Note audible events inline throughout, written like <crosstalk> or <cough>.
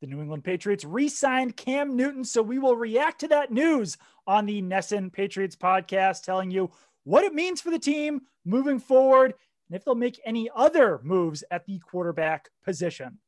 The New England Patriots re signed Cam Newton. So we will react to that news on the NESN Patriots podcast, telling you what it means for the team moving forward and if they'll make any other moves at the quarterback position.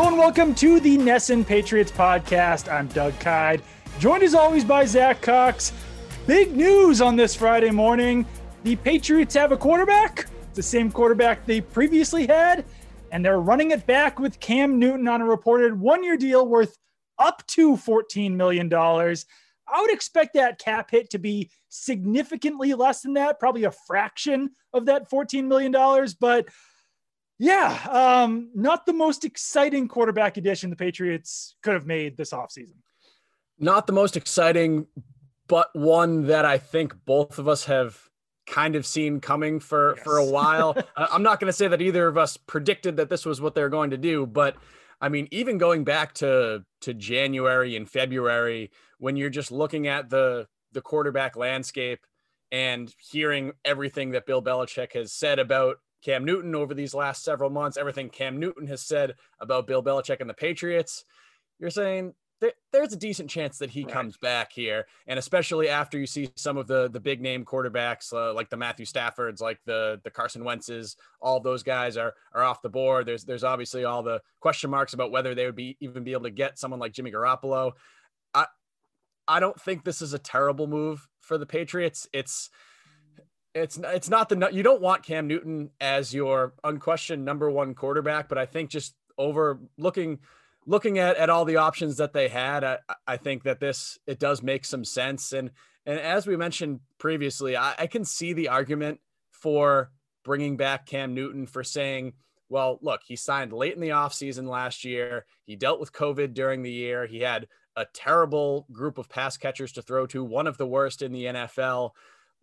Hello and welcome to the NESN Patriots podcast. I'm Doug Kyed, joined as always by Zack Cox. Big news on this Friday morning. The Patriots have a quarterback, it's the same quarterback they previously had, and they're running it back with Cam Newton on a reported one year deal worth up to $14 million. I would expect that cap hit to be significantly less than that, probably a fraction of that $14 million. But yeah, um, not the most exciting quarterback addition the Patriots could have made this offseason. Not the most exciting, but one that I think both of us have kind of seen coming for yes. for a while. <laughs> I'm not going to say that either of us predicted that this was what they're going to do, but I mean, even going back to to January and February, when you're just looking at the the quarterback landscape and hearing everything that Bill Belichick has said about Cam Newton over these last several months, everything Cam Newton has said about Bill Belichick and the Patriots, you're saying there's a decent chance that he right. comes back here, and especially after you see some of the the big name quarterbacks uh, like the Matthew Staffords, like the the Carson Wentz's, all those guys are are off the board. There's there's obviously all the question marks about whether they would be even be able to get someone like Jimmy Garoppolo. I I don't think this is a terrible move for the Patriots. It's it's it's not the you don't want Cam Newton as your unquestioned number one quarterback, but I think just over looking looking at at all the options that they had, I, I think that this it does make some sense. And and as we mentioned previously, I, I can see the argument for bringing back Cam Newton for saying, well, look, he signed late in the offseason last year. He dealt with COVID during the year. He had a terrible group of pass catchers to throw to, one of the worst in the NFL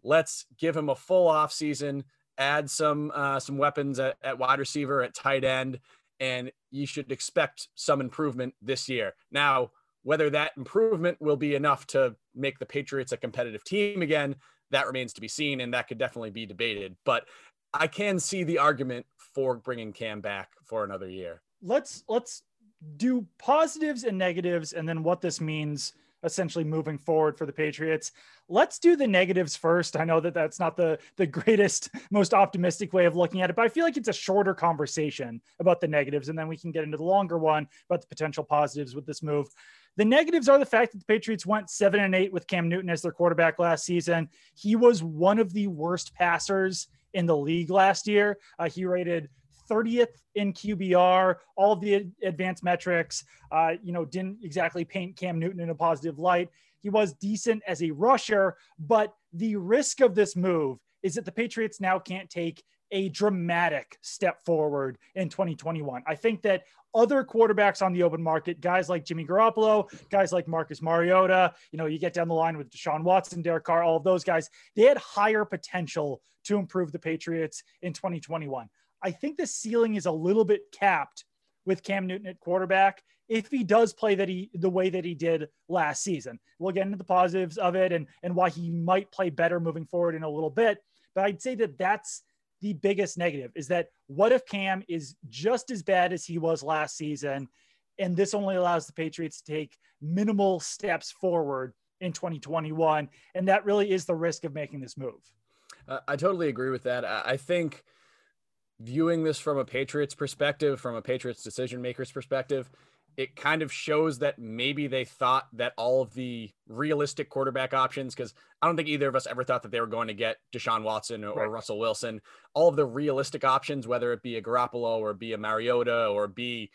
let's give him a full off season, add some uh, some weapons at, at wide receiver, at tight end, and you should expect some improvement this year. Now, whether that improvement will be enough to make the Patriots a competitive team again, that remains to be seen, and that could definitely be debated. But I can see the argument for bringing Cam back for another year. Let's let's do positives and negatives, and then what this means essentially moving forward for the Patriots. Let's do the negatives first. I know that that's not the the greatest, most optimistic way of looking at it, but I feel like it's a shorter conversation about the negatives, and then we can get into the longer one about the potential positives with this move. The negatives are the fact that the Patriots went seven and eight with Cam Newton as their quarterback last season. He was one of the worst passers in the league last year. Uh, he rated 30th in QBR, all the advanced metrics, uh, you know, didn't exactly paint Cam Newton in a positive light. He was decent as a rusher, but the risk of this move is that the Patriots now can't take a dramatic step forward in 2021. I think that other quarterbacks on the open market, guys like Jimmy Garoppolo, guys like Marcus Mariota, you know, you get down the line with Deshaun Watson, Derek Carr, all of those guys, they had higher potential to improve the Patriots in 2021. I think the ceiling is a little bit capped with Cam Newton at quarterback if he does play that he the way that he did last season. We'll get into the positives of it and and why he might play better moving forward in a little bit. But I'd say that that's the biggest negative is that what if Cam is just as bad as he was last season, and this only allows the Patriots to take minimal steps forward in 2021, and that really is the risk of making this move. Uh, I totally agree with that. I think viewing this from a Patriots perspective, from a Patriots decision makers perspective, it kind of shows that maybe they thought that all of the realistic quarterback options, because I don't think either of us ever thought that they were going to get Deshaun Watson or, right. or, Russell Wilson. All of the realistic options, whether it be a Garoppolo or be a Mariota or be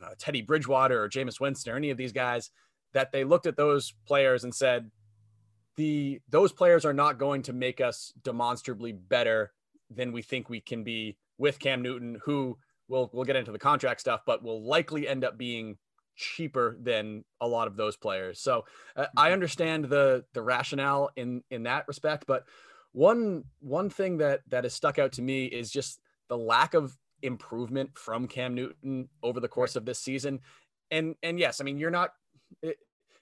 know, Teddy Bridgewater or Jameis Winston or any of these guys, that they looked at those players and said, the those players are not going to make us demonstrably better than we think we can be with Cam Newton, who we'll we'll get into the contract stuff, but will likely end up being cheaper than a lot of those players. So uh, I mm-hmm. understand the the rationale in in that respect, but one one thing that that has stuck out to me is just the lack of improvement from Cam Newton over the course of this season. and and yes, I mean you're not. It,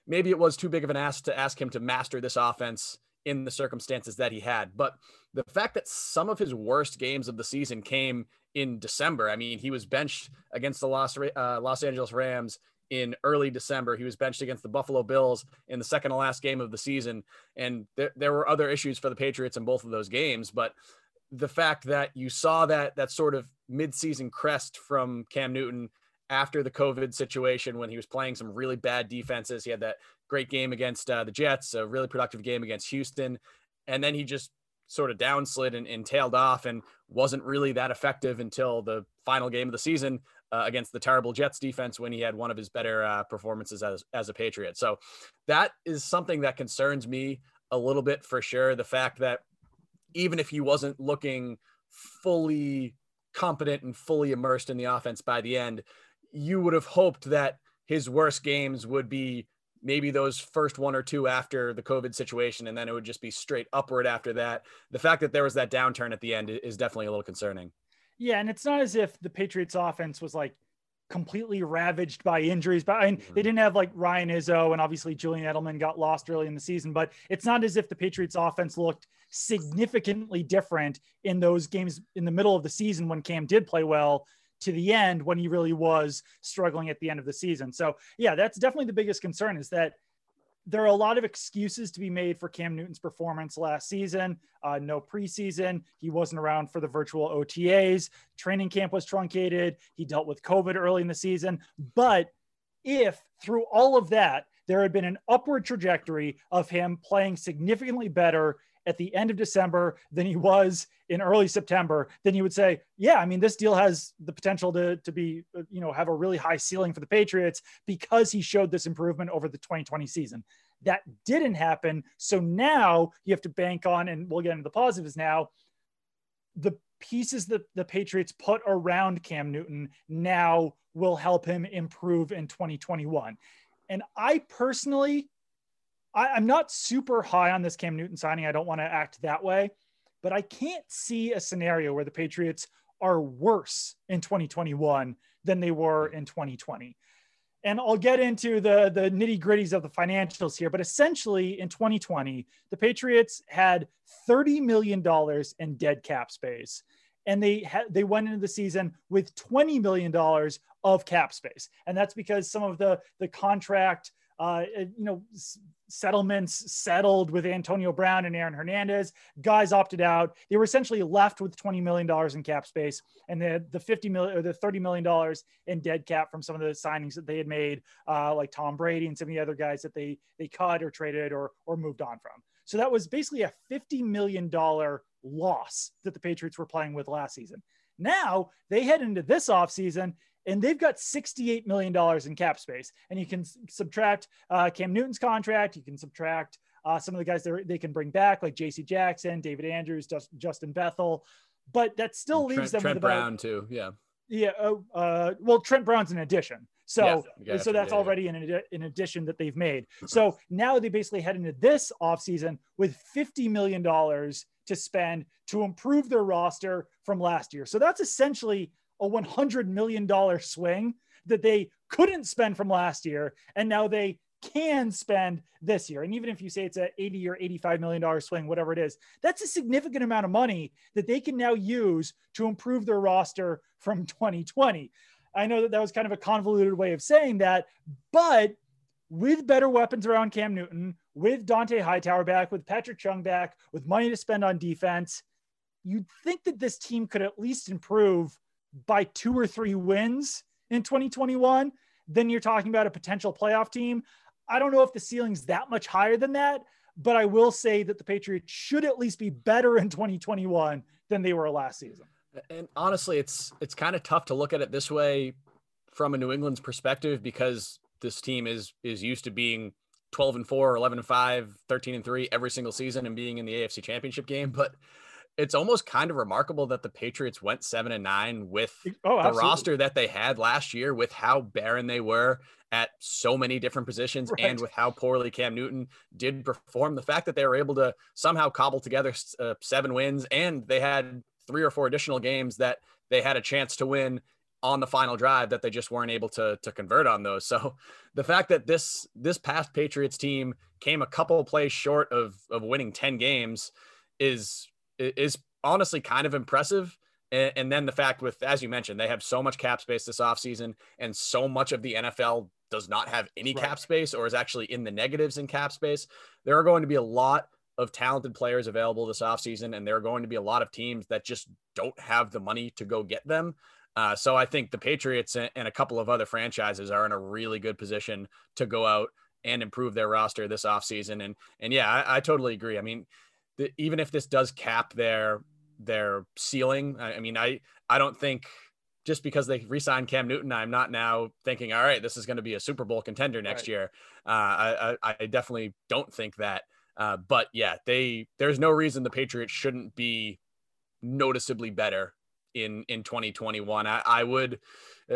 maybe it was too big of an ask to ask him to master this offense in the circumstances that he had, but the fact that some of his worst games of the season came in December. I mean, he was benched against the Los uh, Los Angeles Rams in early December. He was benched against the Buffalo Bills in the second to last game of the season, and there, there were other issues for the Patriots in both of those games. But the fact that you saw that that sort of midseason crest from Cam Newton after the COVID situation when he was playing some really bad defenses. He had that great game against uh, the Jets, a really productive game against Houston. And then he just sort of downslid and, and tailed off and wasn't really that effective until the final game of the season uh, against the terrible Jets defense when he had one of his better uh, performances as, as a Patriot. So that is something that concerns me a little bit for sure. The fact that even if he wasn't looking fully competent and fully immersed in the offense by the end, you would have hoped that his worst games would be maybe those first one or two after the COVID situation, and then it would just be straight upward after that. The fact that there was that downturn at the end is definitely a little concerning. Yeah, and it's not as if the Patriots offense was like completely ravaged by injuries. But I mean, mm-hmm. they didn't have like Ryan Izzo and obviously Julian Edelman got lost early in the season. But it's not as if the Patriots offense looked significantly different in those games in the middle of the season when Cam did play well to the end when he really was struggling at the end of the season. So yeah, that's definitely the biggest concern is that there are a lot of excuses to be made for Cam Newton's performance last season. Uh, no preseason. He wasn't around for the virtual OTAs. Training camp was truncated. He dealt with COVID early in the season. But if through all of that, there had been an upward trajectory of him playing significantly better at the end of December than he was in early September, then you would say, yeah, I mean, this deal has the potential to, to be, uh, you know, have a really high ceiling for the Patriots because he showed this improvement over the 2020 season. That didn't happen. So now you have to bank on, and we'll get into the positives now, the pieces that the Patriots put around Cam Newton now will help him improve in 2021. And I personally I, am not super high on this Cam Newton signing. I don't want to act that way, but I can't see a scenario where the Patriots are worse in 2021 than they were in 2020. And I'll get into the, the nitty gritties of the financials here, but essentially in 2020, the Patriots had $30 million in dead cap space. And they they went into the season with $20 million of cap space. And that's because some of the, the contract uh, you know, settlements settled with Antonio Brown and Aaron Hernandez. Guys opted out. They were essentially left with $20 million in cap space and the, the 50 million or the $30 million in dead cap from some of the signings that they had made, uh, like Tom Brady and some of the other guys that they, they cut or traded or, or moved on from. So that was basically a $50 million loss that the Patriots were playing with last season. Now they head into this offseason and they've got $68 million in cap space. And you can subtract uh, Cam Newton's contract, you can subtract uh, some of the guys that they can bring back, like J.C. Jackson, David Andrews, Justin Bethel, but that still leaves Trent, them Trent with about, Brown too. Yeah. Yeah. Uh, uh, well, Trent Brown's an addition. So, yeah, so that's yeah, already yeah. An, an addition that they've made. <clears throat> So now they basically head into this offseason with $50 million to spend to improve their roster from last year. So that's essentially a $100 million swing that they couldn't spend from last year. And now they can spend this year. And even if you say it's a 80 or 85 million dollar swing, whatever it is, that's a significant amount of money that they can now use to improve their roster from <laughs> 2020. I know that that was kind of a convoluted way of saying that, but with better weapons around Cam Newton, with Dont'a Hightower back, with Patrick Chung back, with money to spend on defense, you'd think that this team could at least improve by two or three wins in 2021, then you're talking about a potential playoff team. I don't know if the ceiling's that much higher than that, but I will say that the Patriots should at least be better in 2021 than they were last season. And honestly, it's it's kind of tough to look at it this way from a New England's perspective because this team is is used to being 12 and 4, 11 and 5, 13 and 3 every single season and being in the AFC Championship game, but it's almost kind of remarkable that the Patriots went seven and nine with oh, the roster that they had last year, with how barren they were at so many different positions, right. and with how poorly Cam Newton did perform. The fact that they were able to somehow cobble together uh, seven wins, and they had three or four additional games that they had a chance to win on the final drive that they just weren't able to to convert on those. <laughs> So the fact that this this past Patriots team came a couple of plays short of of winning 10 games is is honestly kind of impressive. And, and then the fact with as you mentioned, they have so much cap space this offseason and so much of the NFL does not have any right. cap space or is actually in the negatives in cap space. There are going to be a lot of talented players available this offseason, and there are going to be a lot of teams that just don't have the money to go get them. Uh, so I think the Patriots and a couple of other franchises are in a really good position to go out and improve their roster this offseason. And and yeah, I, I totally agree. I mean, the, even if this does cap their their ceiling, I, I mean, I I don't think just because they re-signed Cam Newton, I'm not now thinking, all right, this is going to be a Super Bowl contender next right. year. Uh, I, I definitely don't think that. Uh, but yeah, they there's no reason the Patriots shouldn't be noticeably better in in 2021. I, I would,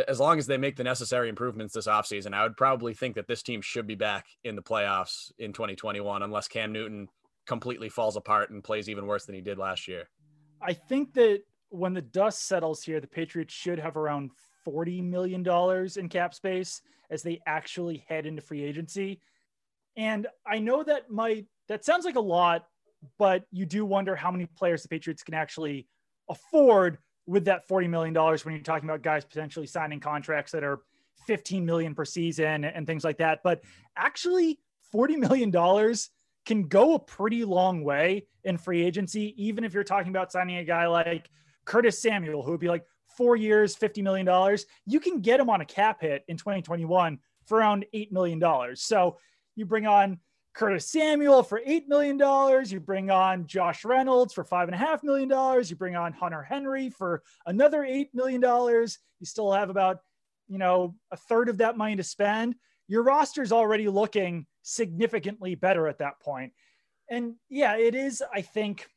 as long as they make the necessary improvements this offseason, I would probably think that this team should be back in the playoffs in 2021, unless Cam Newton completely falls apart and plays even worse than he did last year. I think that when the dust settles here, the Patriots should have around $40 million in cap space as they actually head into free agency. And I know that might, that sounds like a lot, but you do wonder how many players the Patriots can actually afford with that $40 million when you're talking about guys potentially signing contracts that are 15 million per season and things like that. But actually, $40 million can go a pretty long way in free agency, even if you're talking about signing a guy like Curtis Samuel, who would be like four years, $50 million. You can get him on a cap hit in 2021 for around $8 million. So you bring on Curtis Samuel for $8 million. You bring on Josh Reynolds for $5.5 million. You bring on Hunter Henry for another $8 million. You still have about, you know, a third of that money to spend. Your roster is already looking significantly better at that point. And yeah, it is, I think,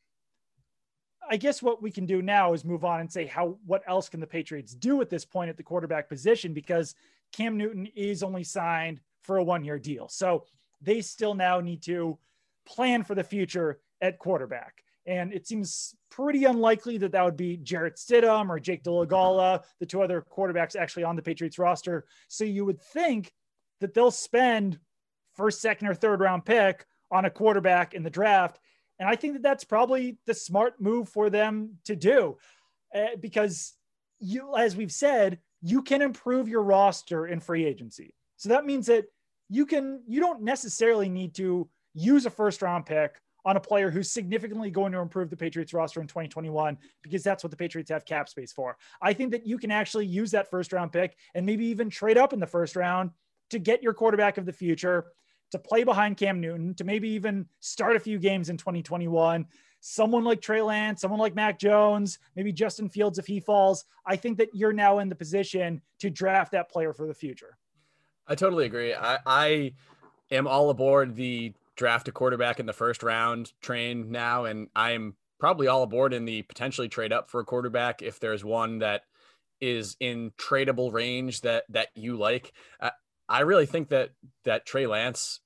I guess what we can do now is move on and say how what else can the Patriots do at this point at the quarterback position because Cam Newton is only signed for a one year deal. So they still now need to plan for the future at quarterback. And it seems pretty unlikely that that would be Jarrett Stidham or Jake Dolegala, the two other quarterbacks actually on the Patriots roster. So you would think that they'll spend first, second, or third round pick on a quarterback in the draft. And I think that that's probably the smart move for them to do uh, because you, as we've said, you can improve your roster in free agency. So that means that you can you don't necessarily need to use a first round pick on a player who's significantly going to improve the Patriots roster in 2021 because that's what the Patriots have cap space for. I think that you can actually use that first round pick and maybe even trade up in the first round to get your quarterback of the future, to play behind Cam Newton, to maybe even start a few games in 2021. Someone like Trey Lance, someone like Mac Jones, maybe Justin Fields if he falls. I think that you're now in the position to draft that player for the future. I totally agree. I, I am all aboard the draft a quarterback in the first round train now, and I'm probably all aboard in the potentially trade up for a quarterback if there's one that is in tradable range that that you like. Uh, I really think that that Trey Lance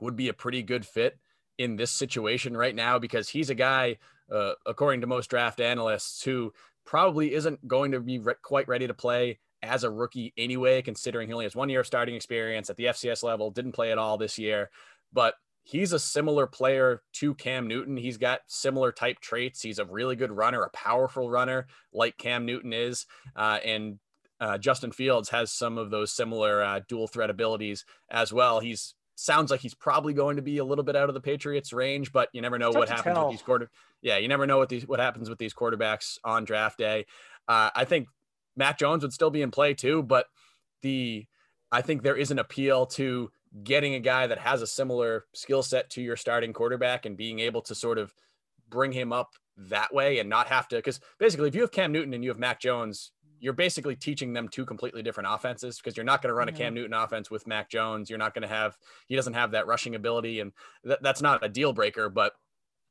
would be a pretty good fit in this situation right now because he's a guy, uh, according to most draft analysts, who probably isn't going to be re- quite ready to play as a rookie anyway, considering he only has one year of starting experience at the FCS level, didn't play at all this year. But he's a similar player to Cam Newton. He's got similar type traits. He's a really good runner, a powerful runner, like Cam Newton is. Uh, and uh, Justin Fields has some of those similar uh, dual threat abilities as well. He's sounds like he's probably going to be a little bit out of the Patriots range, but you never know what happens tell. with these quarter. Yeah, you never know what these what happens with these quarterbacks on draft day. Uh, I think Mac Jones would still be in play too, but the I think there is an appeal to getting a guy that has a similar skill set to your starting quarterback and being able to sort of bring him up that way and not have to because basically if you have Cam Newton and you have Mac Jones, you're basically teaching them two completely different offenses because you're not going to run a Cam Newton offense with Mac Jones. You're not going to have he doesn't have that rushing ability and th- that's not a deal breaker, but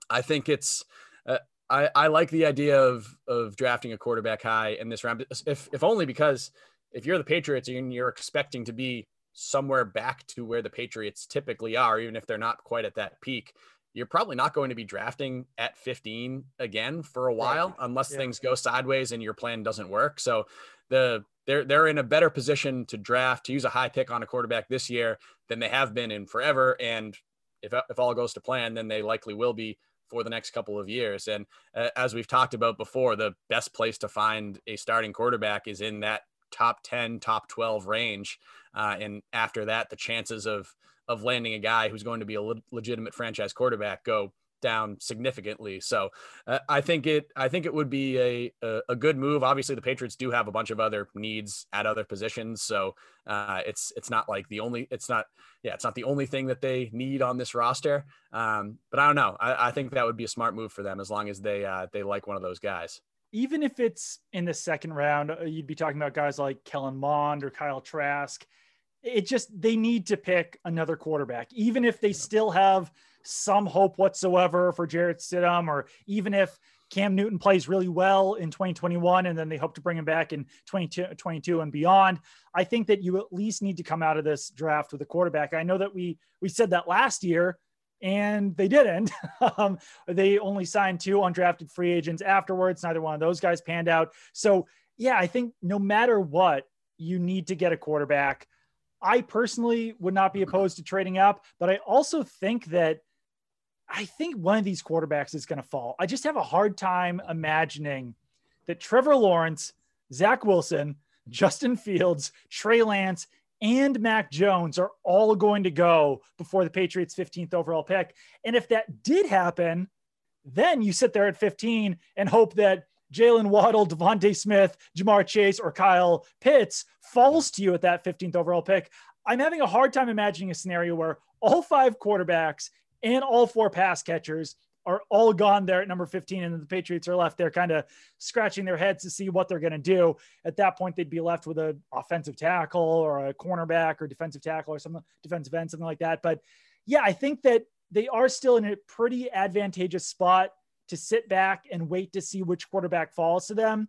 I think it's uh, I, I like the idea of of drafting a quarterback high in this round, if if only because if you're the Patriots and you're expecting to be somewhere back to where the Patriots typically are, even if they're not quite at that peak, you're probably not going to be drafting at 15 again for a while right. unless yeah. things go sideways and your plan doesn't work. So the they're they're in a better position to draft to use a high pick on a quarterback this year than they have been in forever. And if if all goes to plan, then they likely will be for the next couple of years. And uh, as we've talked about before, the best place to find a starting quarterback is in that top 10, top 12 range. Uh, and after that, the chances of of landing a guy who's going to be a le- legitimate franchise quarterback go down significantly. So uh, I think it I think it would be a, a, a good move. Obviously, the Patriots do have a bunch of other needs at other positions, so uh, it's it's not like the only it's not yeah it's not the only thing that they need on this roster. Um, but I don't know. I, I, think that would be a smart move for them as long as they uh, they like one of those guys. Even if it's in the second round, uh, you'd be talking about guys like Kellen Mond or Kyle Trask it just they need to pick another quarterback, even if they still have some hope whatsoever for Jarrett Stidham, or even if Cam Newton plays really well in 2021 and then they hope to bring him back in 2022 and beyond. I think that you at least need to come out of this draft with a quarterback. I know that we we said that last year and they didn't. <laughs> um, they only signed two undrafted free agents afterwards. Neither one of those guys panned out. So yeah, I think no matter what, you need to get a quarterback. I personally would not be opposed to trading up, but I also think that I think one of these quarterbacks is going to fall. I just have a hard time imagining that Trevor Lawrence, Zach Wilson, Justin Fields, Trey Lance, and Mac Jones are all going to go before the Patriots' 15th overall pick. And if that did happen, then you sit there at 15 and hope that Jaylen Waddle, DeVonta Smith, Ja'Marr Chase, or Kyle Pitts falls to you at that 15th overall pick. I'm having a hard time imagining a scenario where all five quarterbacks and all four pass catchers are all gone there at number 15 and the patriots are left there kind of scratching their heads to see what they're going to do at that point they'd be left with an offensive tackle or a cornerback or defensive tackle or some defensive end something like that but yeah i think that they are still in a pretty advantageous spot to sit back and wait to see which quarterback falls to them.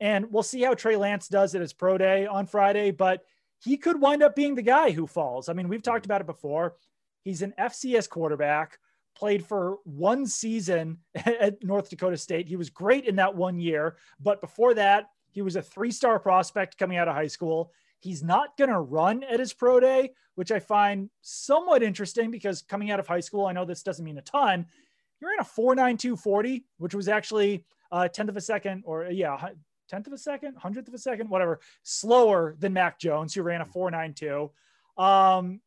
And we'll see how Trey Lance does at his pro day on Friday, but he could wind up being the guy who falls. I mean, we've talked about it before. He's an FCS quarterback, played for one season <laughs> at North Dakota State. He was great in that one year, but before that, he was a three star prospect coming out of high school. He's not going to run at his pro day, which I find somewhat interesting because coming out of high school, I know this doesn't mean a ton he ran a 49240, which was actually a tenth of a second or yeah, tenth of a second, hundredth of a second, whatever, slower than Mac Jones, who ran a 492. Um,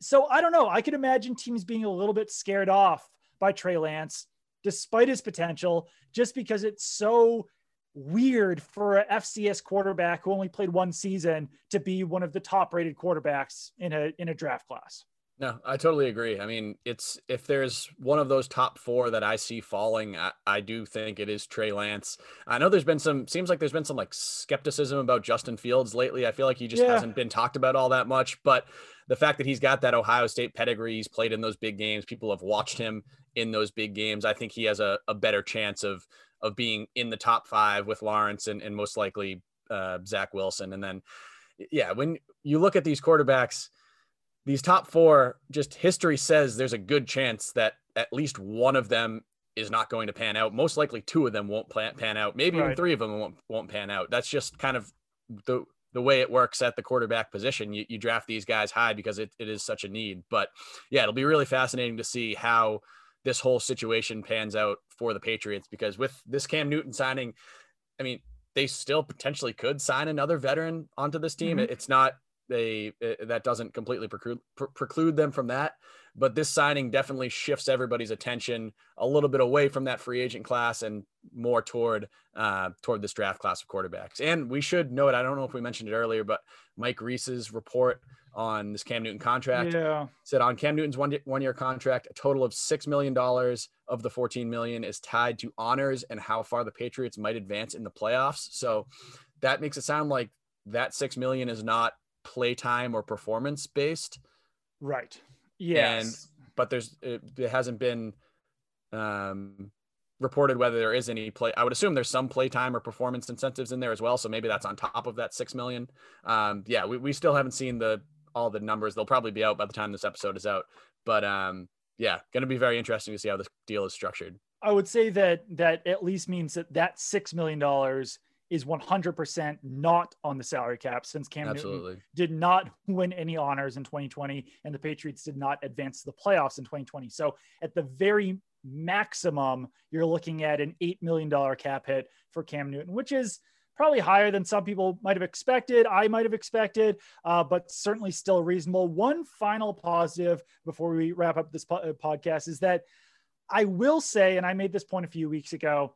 so I don't know. I could imagine teams being a little bit scared off by Trey Lance, despite his potential, just because it's so weird for a FCS quarterback who only played one season to be one of the top rated quarterbacks in a in a draft class. No, I totally agree. I mean, it's if there's one of those top four that I see falling, I, I, do think it is Trey Lance. I know there's been some seems like there's been some like skepticism about Justin Fields lately. I feel like he just yeah. hasn't been talked about all that much. But the fact that he's got that Ohio State pedigree, he's played in those big games, people have watched him in those big games. I think he has a, a better chance of of being in the top five with Lawrence and, and most likely uh, Zach Wilson. And then yeah, when you look at these quarterbacks these top four, just history says there's a good chance that at least one of them is not going to pan out. Most likely, two of them won't pan, pan out. Maybe right. even three of them won't won't pan out. That's just kind of the the way it works at the quarterback position. You, you draft these guys high because it, it is such a need. But yeah, it'll be really fascinating to see how this whole situation pans out for the Patriots because with this Cam Newton signing, I mean, they still potentially could sign another veteran onto this team. Mm-hmm. It's not they uh, that doesn't completely preclude preclude them from that but this signing definitely shifts everybody's attention a little bit away from that free agent class and more toward uh, toward this draft class of quarterbacks and we should note i don't know if we mentioned it earlier but mike Reiss's report on this cam newton contract yeah. said on cam newton's one, one year contract a total of six million dollars of the 14 million is tied to honors and how far the patriots might advance in the playoffs so that makes it sound like that six million is not playtime or performance based. Right. Yes. And but there's it, it hasn't been um, reported whether there is any play. I would assume there's some playtime or performance incentives in there as well. So maybe that's on top of that six million. Um, yeah, we, we still haven't seen the all the numbers. They'll probably be out by the time this episode is out. But um, yeah, going to be very interesting to see how this deal is structured. I would say that that at least means that that six million dollars is 100% not on the salary cap since Cam Absolutely. Newton did not <laughs> win any honors in 2020 and the Patriots did not advance to the playoffs in 2020. So at the very maximum, you're looking at an $8 million cap hit for Cam Newton, which is probably higher than some people might have expected. I might have expected, uh, but certainly still reasonable. One final positive before we wrap up this po- uh, podcast is that I will say, and I made this point a few weeks ago,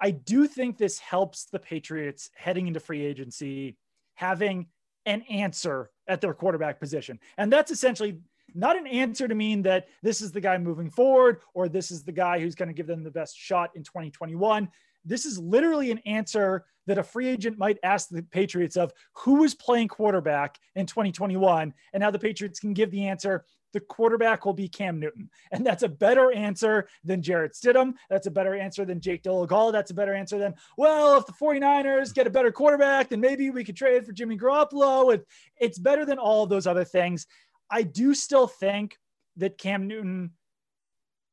I do think this helps the Patriots heading into free agency having an answer at their quarterback position. And that's essentially not an answer to mean that this is the guy moving forward or this is the guy who's going to give them the best shot in 2021. This is literally an answer that a free agent might ask the Patriots of who is playing quarterback in 2021. And now the Patriots can give the answer the quarterback will be Cam Newton. And that's a better answer than Jarrett Stidham. That's a better answer than Jake Dolegala. That's a better answer than, well, if the 49ers get a better quarterback, then maybe we could trade for Jimmy Garoppolo. It's better than all of those other things. I do still think that Cam Newton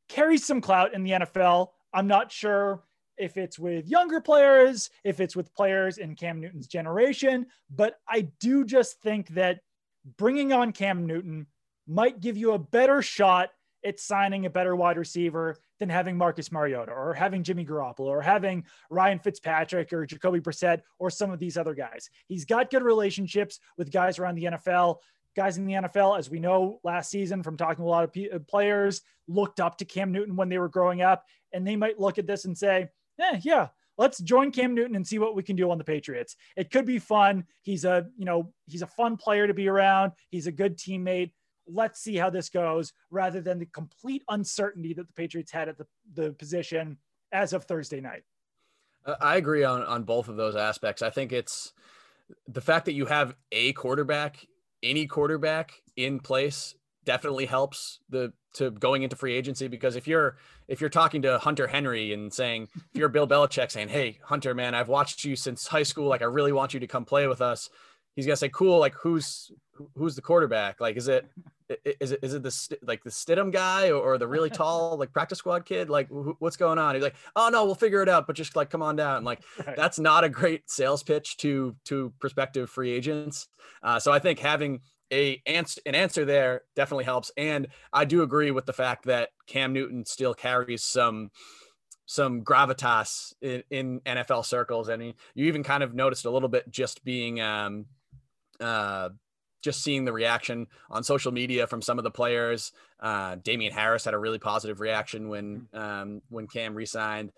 carries some clout in the NFL. I'm not sure if it's with younger players, if it's with players in Cam Newton's generation, but I do just think that bringing on Cam Newton might give you a better shot at signing a better wide receiver than having Marcus Mariota or having Jimmy Garoppolo or having Ryan Fitzpatrick or Jacoby Brissett or some of these other guys. He's got good relationships with guys around the NFL. Guys in the NFL, as we know last season from talking to a lot of uh, players, looked up to Cam Newton when they were growing up, and they might look at this and say, "Yeah, yeah, let's join Cam Newton and see what we can do on the Patriots. It could be fun. He's a, you know, he's a fun player to be around. He's a good teammate let's see how this goes rather than the complete uncertainty that the Patriots had at the, the position as of Thursday night. I agree on, on both of those aspects. I think it's the fact that you have a quarterback, any quarterback in place definitely helps the to going into free agency because if you're if you're talking to Hunter Henry and saying if you're Bill Belichick saying, Hey, Hunter, man, I've watched you since high school, like I really want you to come play with us. He's gonna say, Cool, like who's who's the quarterback? Like, is it <laughs> is it is it the like the Stidham guy or, the really <laughs> tall like practice squad kid? Like, wh- what's going on? He's like, oh no, we'll figure it out, but just like come on down. Like, <laughs> right. that's not a great sales pitch to to prospective free agents. Uh, so I think having a answer an answer there definitely helps. And I do agree with the fact that Cam Newton still carries some some gravitas in, in NFL circles. I mean, you even kind of noticed a little bit just being um, uh, just seeing the reaction on social media from some of the players. Uh, Damien Harris had a really positive reaction when mm-hmm. um, when Cam resigned,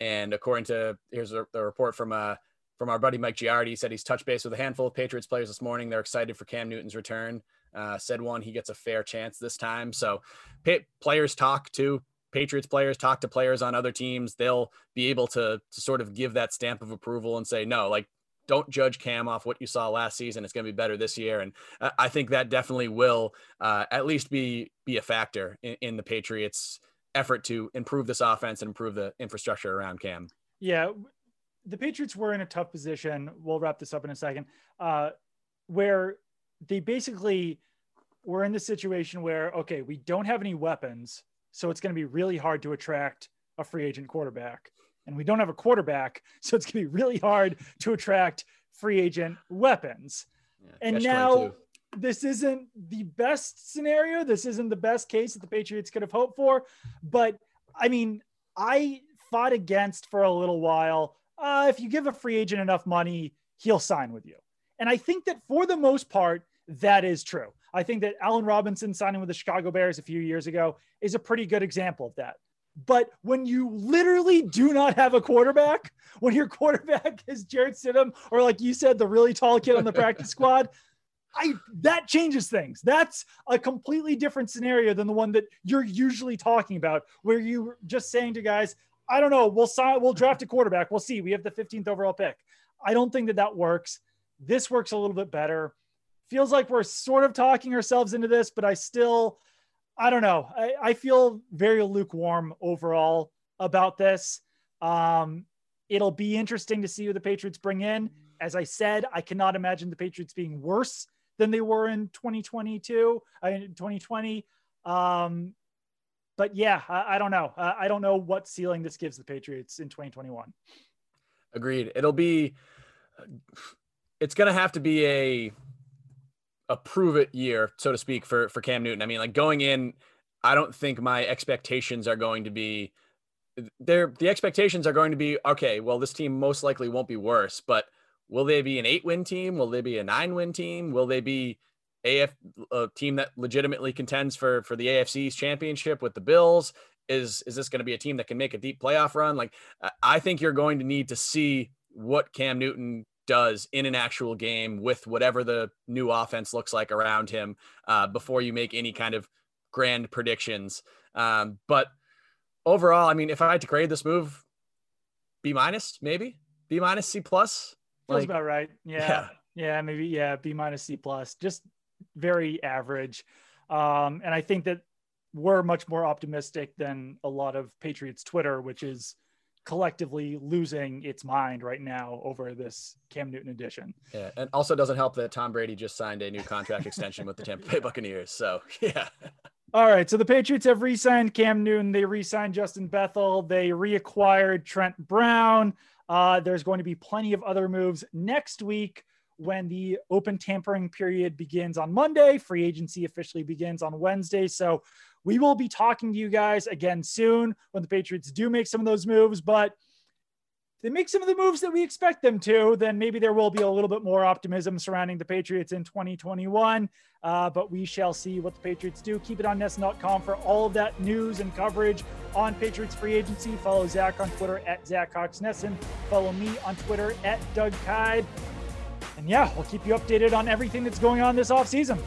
and according to here's a, the report from uh, from our buddy Mike Giardi, he said he's touched base with a handful of Patriots players this morning. They're excited for Cam Newton's return. Uh, said one, he gets a fair chance this time. So pay, players talk to Patriots players, talk to players on other teams. They'll be able to, to sort of give that stamp of approval and say, no, like don't judge Cam off what you saw last season. It's going to be better this year, and I think that definitely will uh, at least be be a factor in, in, the Patriots' effort to improve this offense and improve the infrastructure around Cam. Yeah, the Patriots were in a tough position. We'll wrap this up in a second, uh, where they basically were in the situation where okay, we don't have any weapons, so it's going to be really hard to attract a free agent quarterback and we don't have a quarterback, <laughs> so it's going to be really hard to attract free agent weapons. Yeah, and now 22. this isn't the best scenario. This isn't the best case that the Patriots could have hoped for. But I mean, I fought against for a little while. Uh, if you give a free agent enough money, he'll sign with you. And I think that for the most part, that is true. I think that Allen Robinson signing with the Chicago Bears a few years ago is a pretty good example of that. But when you literally do not have a quarterback, when your quarterback <laughs> is Jarrett Stidham, or like you said, the really tall kid on the practice <laughs> squad, I that changes things. That's a completely different scenario than the one that you're usually talking about, where you're just saying to guys, I don't know, we'll sign, we'll draft a quarterback. We'll see. We have the 15th overall pick. I don't think that that works. This works a little bit better. Feels like we're sort of talking ourselves into this, but I still I don't know. I, I feel very lukewarm overall about this. Um, it'll be interesting to see who the Patriots bring in. As I said, I cannot imagine the Patriots being worse than they were in 2022, uh, in 2020. Um, but yeah, I, I don't know. I don't know what ceiling this gives the Patriots in 2021. Agreed. It'll be. It's going to have to be a a prove it year, so to speak, for for Cam Newton. I mean, like going in, I don't think my expectations are going to be there. The expectations are going to be okay. Well, this team most likely won't be worse, but will they be an eight win team? Will they be a nine win team? Will they be AF a team that legitimately contends for for the AFC's championship with the Bills? Is is this going to be a team that can make a deep playoff run? Like I think you're going to need to see what Cam Newton does in an actual game with whatever the new offense looks like around him uh, before you make any kind of grand predictions. Um, but overall, I mean, if I had to grade this move, B minus, maybe B minus, C plus. Feels like, about right. Yeah. yeah. Yeah. Maybe. Yeah. B minus, C plus. Just very average. Um, and I think that we're much more optimistic than a lot of Patriots Twitter, which is collectively losing its mind right now over this Cam Newton edition. Yeah, and also doesn't help that Tom Brady just signed a new contract extension with the Tampa Bay Buccaneers. So <laughs> yeah. All right, so the Patriots have re-signed Cam Newton. They re-signed Justin Bethel. They reacquired Trent Brown. Uh, there's going to be plenty of other moves next week when the open tampering period begins on Monday. Free agency officially begins on Wednesday. So we will be talking to you guys again soon when the Patriots do make some of those moves. But if they make some of the moves that we expect them to, then maybe there will be a little bit more optimism surrounding the Patriots in 2021. Uh, but we shall see what the Patriots do. Keep it on NESN.com for all of that news and coverage on Patriots free agency. Follow Zack on Twitter at Zack Cox NESN. Follow me on Twitter at Doug Kyed. And yeah, we'll keep you updated on everything that's going on this offseason.